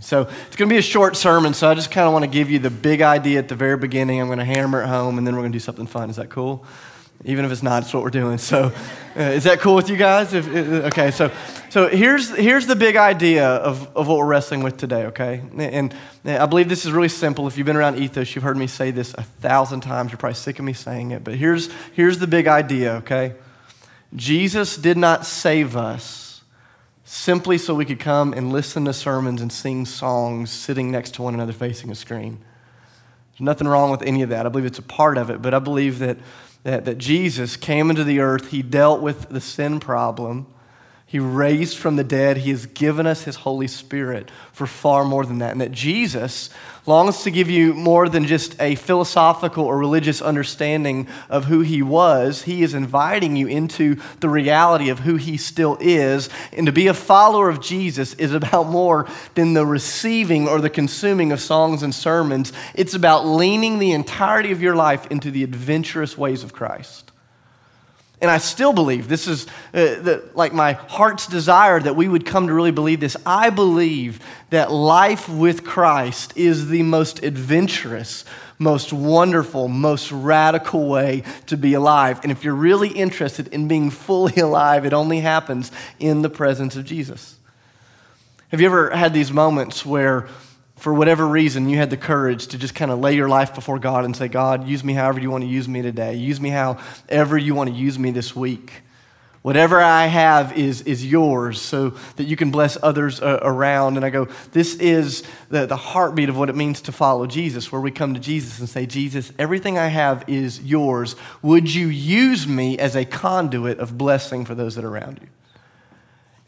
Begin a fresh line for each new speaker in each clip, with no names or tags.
So it's going to be a short sermon, so I just kind of want to give you the big idea at the very beginning. I'm going to hammer it home, and then we're going to do something fun. Is that cool? Even if it's not, it's what we're doing. So, uh, is that cool with you guys? If, uh, okay, so so here's here's the big idea of, of what we're wrestling with today. Okay, and, and I believe this is really simple. If you've been around Ethos, you've heard me say this a thousand times. You're probably sick of me saying it, but here's here's the big idea. Okay, Jesus did not save us simply so we could come and listen to sermons and sing songs sitting next to one another facing a screen. There's nothing wrong with any of that. I believe it's a part of it, but I believe that that, that Jesus came into the earth, he dealt with the sin problem. He raised from the dead. He has given us His Holy Spirit for far more than that. And that Jesus longs to give you more than just a philosophical or religious understanding of who He was. He is inviting you into the reality of who He still is. And to be a follower of Jesus is about more than the receiving or the consuming of songs and sermons, it's about leaning the entirety of your life into the adventurous ways of Christ. And I still believe this is uh, the, like my heart's desire that we would come to really believe this. I believe that life with Christ is the most adventurous, most wonderful, most radical way to be alive. And if you're really interested in being fully alive, it only happens in the presence of Jesus. Have you ever had these moments where for whatever reason, you had the courage to just kind of lay your life before God and say, God, use me however you want to use me today. Use me however you want to use me this week. Whatever I have is, is yours so that you can bless others uh, around. And I go, this is the, the heartbeat of what it means to follow Jesus, where we come to Jesus and say, Jesus, everything I have is yours. Would you use me as a conduit of blessing for those that are around you?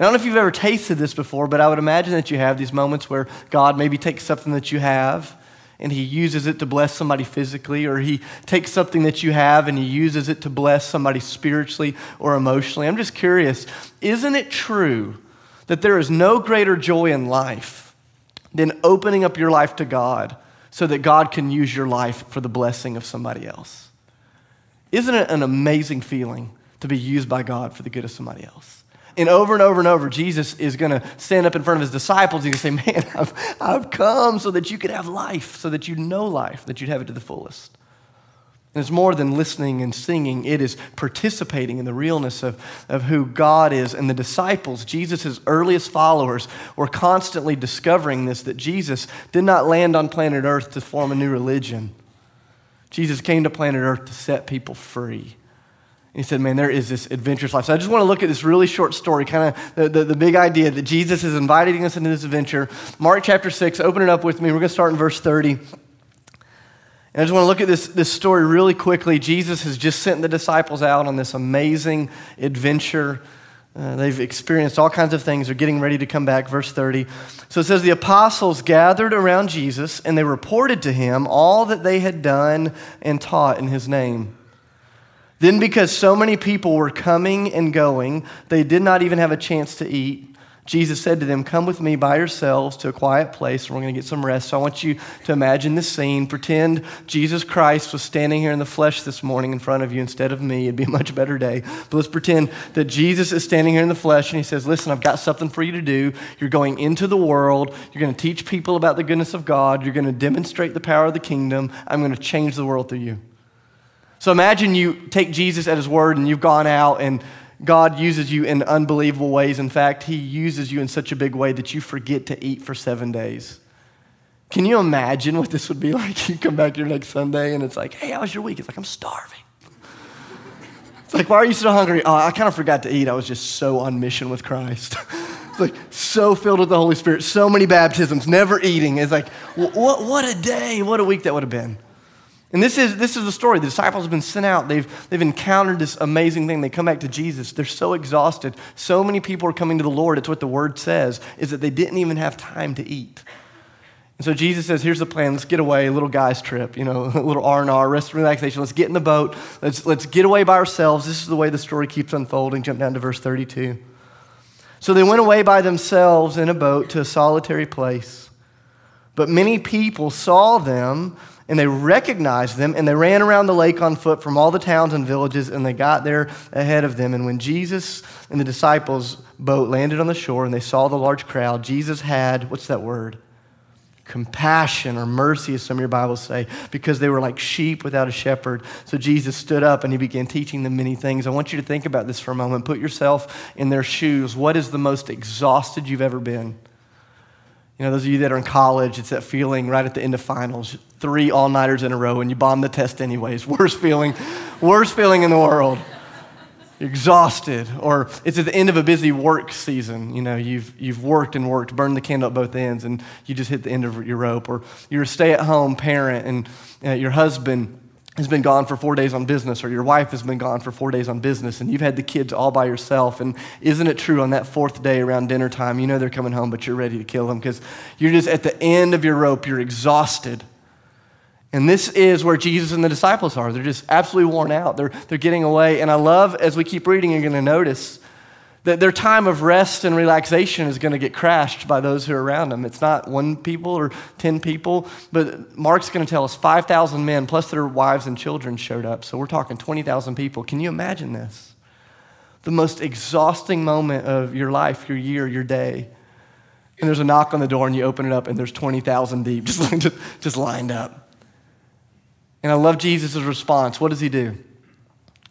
I don't know if you've ever tasted this before, but I would imagine that you have these moments where God maybe takes something that you have and he uses it to bless somebody physically, or he takes something that you have and he uses it to bless somebody spiritually or emotionally. I'm just curious isn't it true that there is no greater joy in life than opening up your life to God so that God can use your life for the blessing of somebody else? Isn't it an amazing feeling to be used by God for the good of somebody else? And over and over and over, Jesus is going to stand up in front of his disciples. He's going to say, Man, I've, I've come so that you could have life, so that you know life, that you'd have it to the fullest. And it's more than listening and singing, it is participating in the realness of, of who God is. And the disciples, Jesus' earliest followers, were constantly discovering this that Jesus did not land on planet Earth to form a new religion. Jesus came to planet Earth to set people free he said, Man, there is this adventurous life. So I just want to look at this really short story, kind of the, the, the, big idea that Jesus is inviting us into this adventure. Mark chapter 6, open it up with me. We're going to start in verse 30. And I just want to look at this, this story really quickly. Jesus has just sent the disciples out on this amazing adventure. Uh, they've experienced all kinds of things. They're getting ready to come back. Verse 30. So it says, The apostles gathered around Jesus, and they reported to him all that they had done and taught in his name. Then, because so many people were coming and going, they did not even have a chance to eat. Jesus said to them, Come with me by yourselves to a quiet place, and we're going to get some rest. So I want you to imagine this scene. Pretend Jesus Christ was standing here in the flesh this morning in front of you instead of me. It'd be a much better day. But let's pretend that Jesus is standing here in the flesh, and he says, Listen, I've got something for you to do. You're going into the world. You're going to teach people about the goodness of God. You're going to demonstrate the power of the kingdom. I'm going to change the world through you. So imagine you take Jesus at his word and you've gone out and God uses you in unbelievable ways. In fact, he uses you in such a big way that you forget to eat for seven days. Can you imagine what this would be like? You come back here next Sunday and it's like, hey, how was your week? It's like, I'm starving. It's like, why are you so hungry? Oh, I kind of forgot to eat. I was just so on mission with Christ. it's like so filled with the Holy Spirit, so many baptisms, never eating. It's like, what, what a day, what a week that would have been. And this is, this is the story. The disciples have been sent out. They've, they've encountered this amazing thing. They come back to Jesus. They're so exhausted. So many people are coming to the Lord. It's what the word says, is that they didn't even have time to eat. And so Jesus says, here's the plan. Let's get away, a little guy's trip, you know, a little R&R, rest and relaxation. Let's get in the boat. Let's, let's get away by ourselves. This is the way the story keeps unfolding. Jump down to verse 32. So they went away by themselves in a boat to a solitary place. But many people saw them and they recognized them and they ran around the lake on foot from all the towns and villages and they got there ahead of them. And when Jesus and the disciples' boat landed on the shore and they saw the large crowd, Jesus had, what's that word? compassion or mercy, as some of your Bibles say, because they were like sheep without a shepherd. So Jesus stood up and he began teaching them many things. I want you to think about this for a moment. Put yourself in their shoes. What is the most exhausted you've ever been? You know, those of you that are in college, it's that feeling right at the end of finals, three all nighters in a row, and you bomb the test anyways. Worst feeling, worst feeling in the world exhausted, or it's at the end of a busy work season. You know, you've, you've worked and worked, burned the candle at both ends, and you just hit the end of your rope. Or you're a stay at home parent, and uh, your husband has been gone for four days on business, or your wife has been gone for four days on business, and you've had the kids all by yourself. And isn't it true on that fourth day around dinner time, you know they're coming home, but you're ready to kill them because you're just at the end of your rope, you're exhausted. And this is where Jesus and the disciples are. They're just absolutely worn out. They're, they're getting away. And I love, as we keep reading, you're going to notice that their time of rest and relaxation is going to get crashed by those who are around them. It's not one people or 10 people, but Mark's going to tell us 5,000 men plus their wives and children showed up. So we're talking 20,000 people. Can you imagine this? The most exhausting moment of your life, your year, your day. And there's a knock on the door, and you open it up, and there's 20,000 deep just, just lined up. And I love Jesus' response. What does he do? He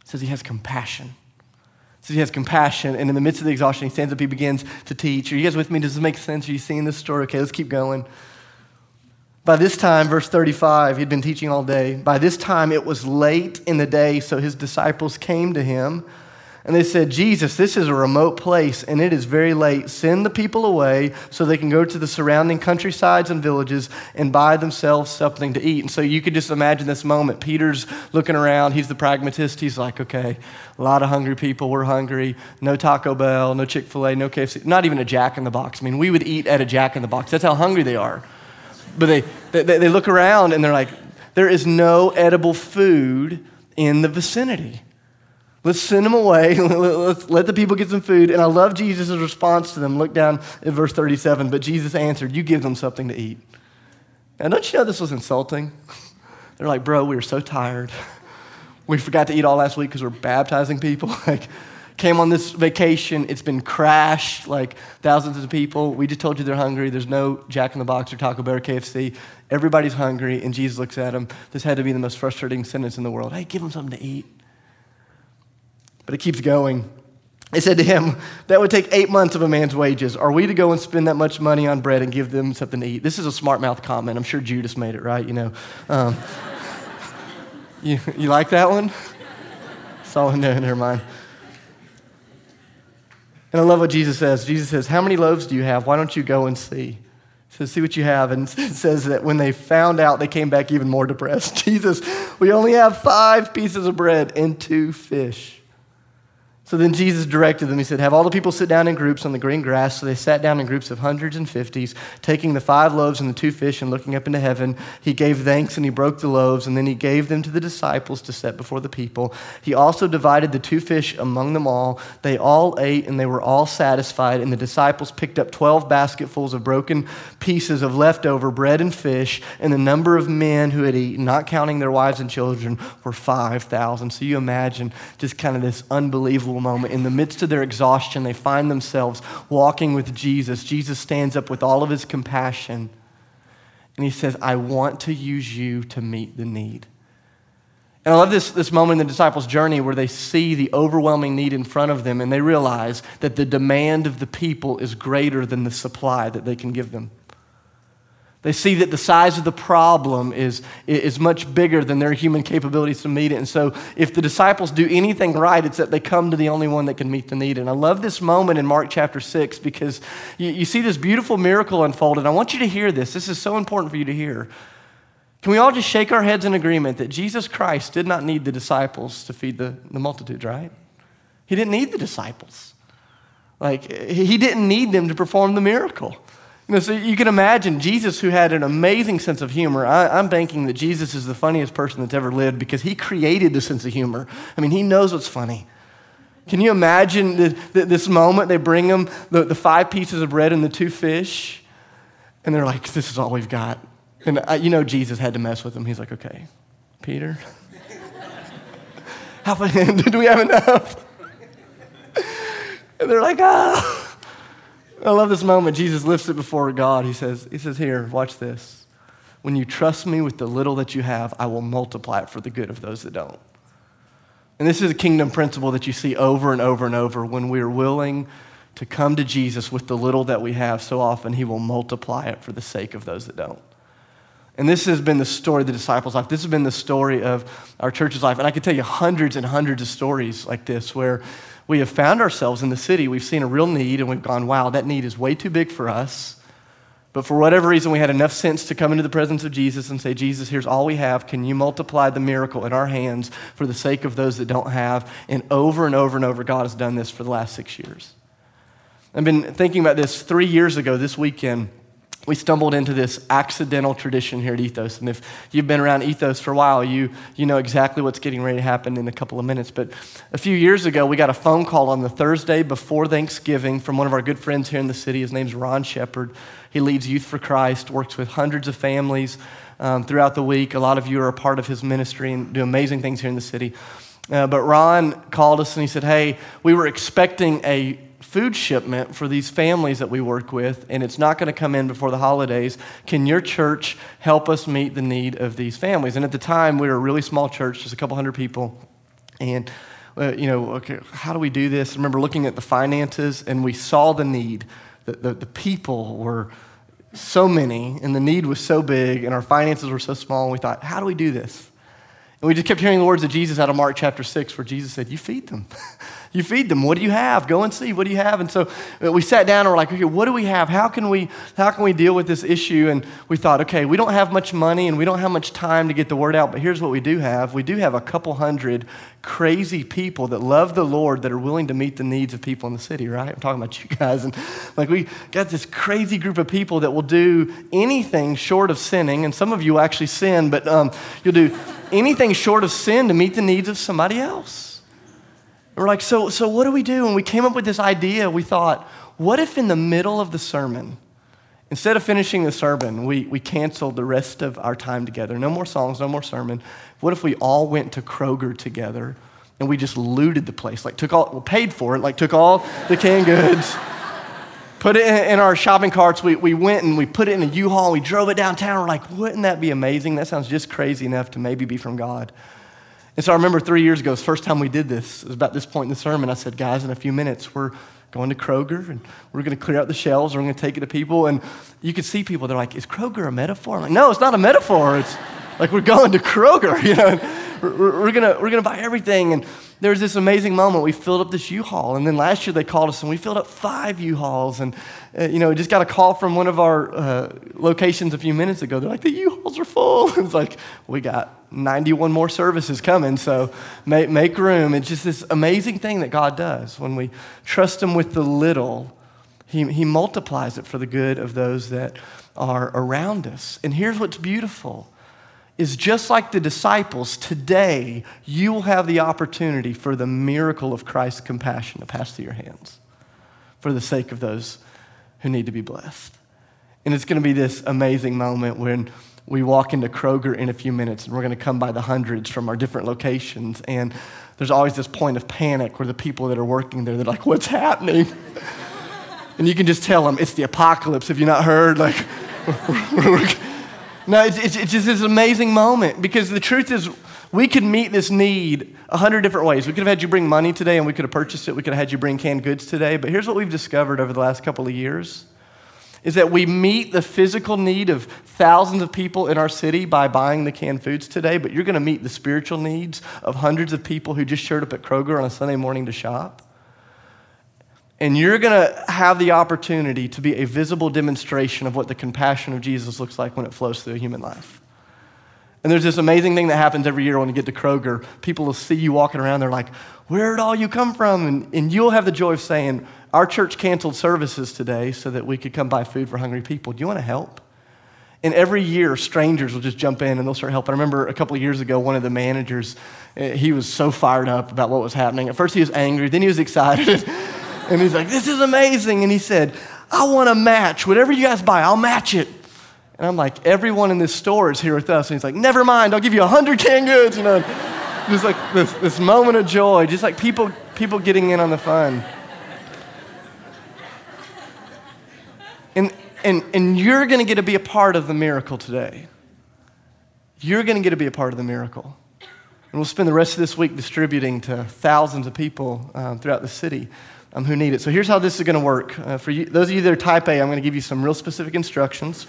says he has compassion. Says he has compassion, and in the midst of the exhaustion, he stands up, he begins to teach. Are you guys with me? Does this make sense? Are you seeing this story? Okay, let's keep going. By this time, verse 35, he'd been teaching all day. By this time, it was late in the day, so his disciples came to him and they said, Jesus, this is a remote place and it is very late. Send the people away so they can go to the surrounding countrysides and villages and buy themselves something to eat. And so you could just imagine this moment. Peter's looking around. He's the pragmatist. He's like, okay, a lot of hungry people. We're hungry. No Taco Bell, no Chick fil A, no KFC, not even a Jack in the Box. I mean, we would eat at a Jack in the Box. That's how hungry they are. But they, they, they look around and they're like, there is no edible food in the vicinity. Let's send them away. Let's let the people get some food. And I love Jesus' response to them. Look down at verse 37. But Jesus answered, You give them something to eat. And don't you know this was insulting? They're like, Bro, we were so tired. We forgot to eat all last week because we're baptizing people. like, came on this vacation. It's been crashed, like thousands of people. We just told you they're hungry. There's no Jack in the Box or Taco Bell or KFC. Everybody's hungry. And Jesus looks at them. This had to be the most frustrating sentence in the world. Hey, give them something to eat. But it keeps going. They said to him, That would take eight months of a man's wages. Are we to go and spend that much money on bread and give them something to eat? This is a smart mouth comment. I'm sure Judas made it, right? You know. Um, you, you like that one? Saul, there, never mind. And I love what Jesus says. Jesus says, How many loaves do you have? Why don't you go and see? Says, See what you have. And it says that when they found out, they came back even more depressed. Jesus, we only have five pieces of bread and two fish. So then Jesus directed them. He said, Have all the people sit down in groups on the green grass. So they sat down in groups of hundreds and fifties, taking the five loaves and the two fish and looking up into heaven. He gave thanks and he broke the loaves, and then he gave them to the disciples to set before the people. He also divided the two fish among them all. They all ate and they were all satisfied. And the disciples picked up 12 basketfuls of broken pieces of leftover bread and fish. And the number of men who had eaten, not counting their wives and children, were 5,000. So you imagine just kind of this unbelievable moment. In the midst of their exhaustion, they find themselves walking with Jesus. Jesus stands up with all of his compassion and he says, I want to use you to meet the need. And I love this, this moment in the disciples' journey where they see the overwhelming need in front of them and they realize that the demand of the people is greater than the supply that they can give them. They see that the size of the problem is, is much bigger than their human capabilities to meet it. And so, if the disciples do anything right, it's that they come to the only one that can meet the need. And I love this moment in Mark chapter 6 because you, you see this beautiful miracle unfold. And I want you to hear this. This is so important for you to hear. Can we all just shake our heads in agreement that Jesus Christ did not need the disciples to feed the, the multitudes, right? He didn't need the disciples. Like, he didn't need them to perform the miracle. You so you can imagine Jesus, who had an amazing sense of humor. I, am banking that Jesus is the funniest person that's ever lived because he created the sense of humor. I mean, he knows what's funny. Can you imagine the, the, this moment? They bring him the, the five pieces of bread and the two fish, and they're like, This is all we've got. And I, you know, Jesus had to mess with him. He's like, Okay, Peter, how do we have enough? And they're like. Oh. I love this moment. Jesus lifts it before God. He says, he says, Here, watch this. When you trust me with the little that you have, I will multiply it for the good of those that don't. And this is a kingdom principle that you see over and over and over. When we are willing to come to Jesus with the little that we have, so often he will multiply it for the sake of those that don't. And this has been the story of the disciples' life. This has been the story of our church's life. And I could tell you hundreds and hundreds of stories like this where we have found ourselves in the city. We've seen a real need and we've gone, wow, that need is way too big for us. But for whatever reason, we had enough sense to come into the presence of Jesus and say, Jesus, here's all we have. Can you multiply the miracle in our hands for the sake of those that don't have? And over and over and over, God has done this for the last six years. I've been thinking about this three years ago this weekend we stumbled into this accidental tradition here at Ethos. And if you've been around Ethos for a while, you, you know exactly what's getting ready to happen in a couple of minutes. But a few years ago, we got a phone call on the Thursday before Thanksgiving from one of our good friends here in the city. His name's Ron Shepard. He leads Youth for Christ, works with hundreds of families um, throughout the week. A lot of you are a part of his ministry and do amazing things here in the city. Uh, but Ron called us and he said, Hey, we were expecting a food shipment for these families that we work with, and it's not going to come in before the holidays. Can your church help us meet the need of these families? And at the time, we were a really small church, just a couple hundred people. And, uh, you know, okay, how do we do this? I remember looking at the finances, and we saw the need. The, the, the people were so many, and the need was so big, and our finances were so small, and we thought, how do we do this? And we just kept hearing the words of Jesus out of Mark chapter 6, where Jesus said, You feed them. you feed them. What do you have? Go and see. What do you have? And so uh, we sat down and we're like, okay, what do we have? How can we, how can we deal with this issue? And we thought, okay, we don't have much money and we don't have much time to get the word out, but here's what we do have. We do have a couple hundred crazy people that love the Lord that are willing to meet the needs of people in the city, right? I'm talking about you guys. And like we got this crazy group of people that will do anything short of sinning. And some of you actually sin, but um, you'll do anything short of sin to meet the needs of somebody else. We're like, so, so what do we do? And we came up with this idea. We thought, what if in the middle of the sermon, instead of finishing the sermon, we, we canceled the rest of our time together? No more songs, no more sermon. What if we all went to Kroger together and we just looted the place? Like, took all, well, paid for it, like, took all the canned goods put it in our shopping carts. We, we went and we put it in a U-Haul. We drove it downtown. We're like, wouldn't that be amazing? That sounds just crazy enough to maybe be from God. And so I remember three years ago, the first time we did this, it was about this point in the sermon. I said, guys, in a few minutes, we're going to Kroger and we're going to clear out the shelves. We're going to take it to people. And you could see people, they're like, is Kroger a metaphor? I'm like, no, it's not a metaphor. It's like we're going to Kroger, you know. We're, we're, gonna, we're gonna buy everything. And there was this amazing moment. We filled up this U-Haul, and then last year they called us and we filled up five U-Hauls. And uh, you know, just got a call from one of our uh, locations a few minutes ago. They're like, the U-Hauls are full. it's like we got 91 more services coming, so make, make room. It's just this amazing thing that God does when we trust Him with the little. He, he multiplies it for the good of those that are around us. And here's what's beautiful is just like the disciples, today you will have the opportunity for the miracle of Christ's compassion to pass through your hands for the sake of those who need to be blessed. And it's going to be this amazing moment when we walk into Kroger in a few minutes and we're going to come by the hundreds from our different locations. And there's always this point of panic where the people that are working there, they're like, what's happening? and you can just tell them, it's the apocalypse. Have you not heard? Like, No, it's, it's, it's just this amazing moment because the truth is, we could meet this need a hundred different ways. We could have had you bring money today and we could have purchased it. We could have had you bring canned goods today. But here's what we've discovered over the last couple of years is that we meet the physical need of thousands of people in our city by buying the canned foods today, but you're going to meet the spiritual needs of hundreds of people who just showed up at Kroger on a Sunday morning to shop. And you're going to have the opportunity to be a visible demonstration of what the compassion of Jesus looks like when it flows through a human life. And there's this amazing thing that happens every year when you get to Kroger. People will see you walking around, they're like, Where did all you come from? And, and you'll have the joy of saying, Our church canceled services today so that we could come buy food for hungry people. Do you want to help? And every year, strangers will just jump in and they'll start helping. I remember a couple of years ago, one of the managers, eh, he was so fired up about what was happening. At first, he was angry, then he was excited. And he's like, This is amazing. And he said, I want to match. Whatever you guys buy, I'll match it. And I'm like, Everyone in this store is here with us. And he's like, Never mind, I'll give you 100 canned goods. You know, just like this, this moment of joy, just like people, people getting in on the fun. And, and, and you're going to get to be a part of the miracle today. You're going to get to be a part of the miracle. And we'll spend the rest of this week distributing to thousands of people um, throughout the city um, who need it. So here's how this is going to work. Uh, for you, those of you that are type A, I'm going to give you some real specific instructions.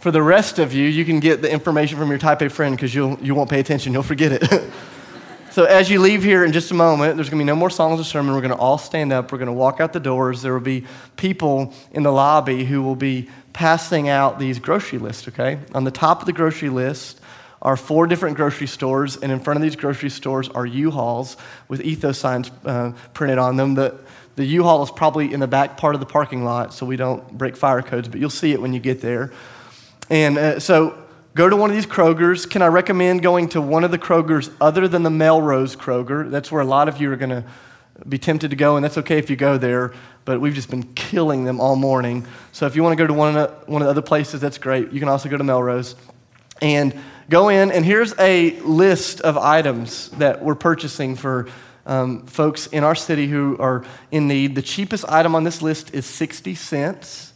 For the rest of you, you can get the information from your type A friend because you'll, you won't pay attention. You'll forget it. so as you leave here in just a moment, there's going to be no more songs or sermon. We're going to all stand up. We're going to walk out the doors. There will be people in the lobby who will be passing out these grocery lists, okay? On the top of the grocery list are four different grocery stores, and in front of these grocery stores are U-Hauls with ethos signs uh, printed on them. The, the U-Haul is probably in the back part of the parking lot, so we don't break fire codes, but you'll see it when you get there. And uh, so go to one of these Krogers. Can I recommend going to one of the Krogers other than the Melrose Kroger? That's where a lot of you are going to be tempted to go, and that's okay if you go there, but we've just been killing them all morning. So if you want to go to one of, the, one of the other places, that's great. You can also go to Melrose. And go in, and here's a list of items that we're purchasing for um, folks in our city who are in need. The cheapest item on this list is 60 cents.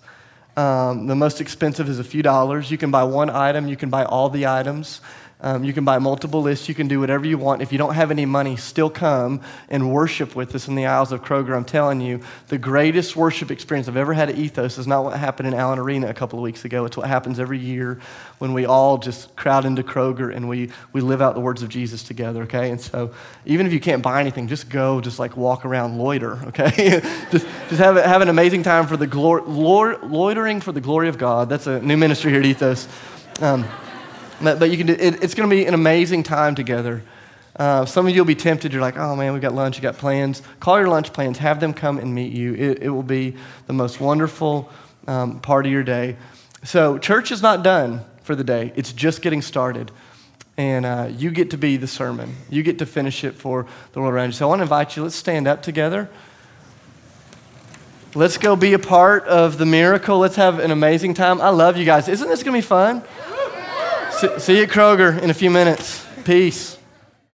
Um, the most expensive is a few dollars. You can buy one item, you can buy all the items. Um, you can buy multiple lists. You can do whatever you want. If you don't have any money, still come and worship with us in the aisles of Kroger. I'm telling you, the greatest worship experience I've ever had at Ethos is not what happened in Allen Arena a couple of weeks ago. It's what happens every year when we all just crowd into Kroger and we, we live out the words of Jesus together, okay? And so even if you can't buy anything, just go, just like walk around, loiter, okay? just just have, have an amazing time for the glory, loitering for the glory of God. That's a new ministry here at Ethos. Um, but, you can do, it, it's going to be an amazing time together. Uh, some of you will be tempted. You're like, oh man, we've got lunch, you got plans. Call your lunch plans, have them come and meet you. It, it will be the most wonderful um, part of your day. So, church is not done for the day, it's just getting started. And uh, you get to be the sermon, you get to finish it for the world around you. So, I want to invite you, let's stand up together. Let's go be a part of the miracle. Let's have an amazing time. I love you guys. Isn't this going to be fun? See you at Kroger in a few minutes. Peace.